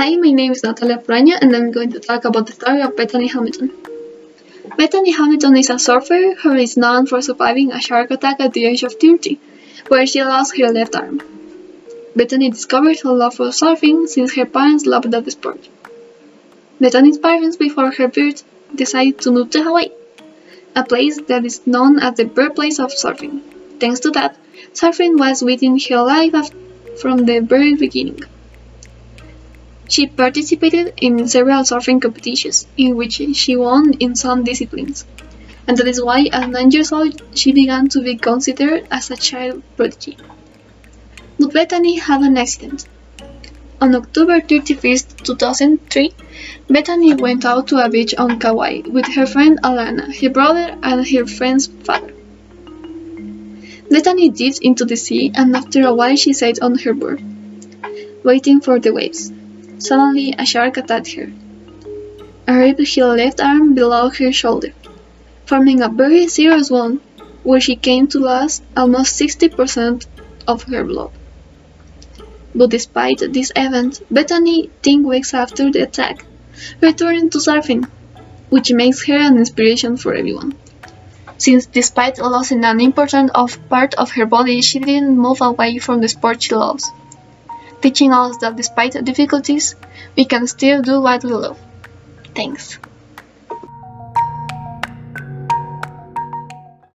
Hi, my name is Natalia Praña and I'm going to talk about the story of Bethany Hamilton. Bethany Hamilton is a surfer who is known for surviving a shark attack at the age of 30, where she lost her left arm. Bethany discovered her love for surfing since her parents loved that sport. Bethany's parents, before her birth, decided to move to Hawaii, a place that is known as the birthplace of surfing. Thanks to that, surfing was within her life from the very beginning. She participated in several surfing competitions, in which she won in some disciplines, and that is why at 9 years old she began to be considered as a child prodigy. But Bethany had an accident. On October 31, 2003, Bethany went out to a beach on Kauai with her friend Alana, her brother, and her friend's father. Bethany dipped into the sea and after a while she sat on her board, waiting for the waves. Suddenly a shark attacked her and ripped her left arm below her shoulder, forming a very serious wound where she came to lose almost 60% of her blood. But despite this event, Bethany, 10 weeks after the attack, returned to surfing, which makes her an inspiration for everyone. Since despite losing an important of part of her body, she didn't move away from the sport she loves teaching us that despite difficulties, we can still do what we love. Thanks.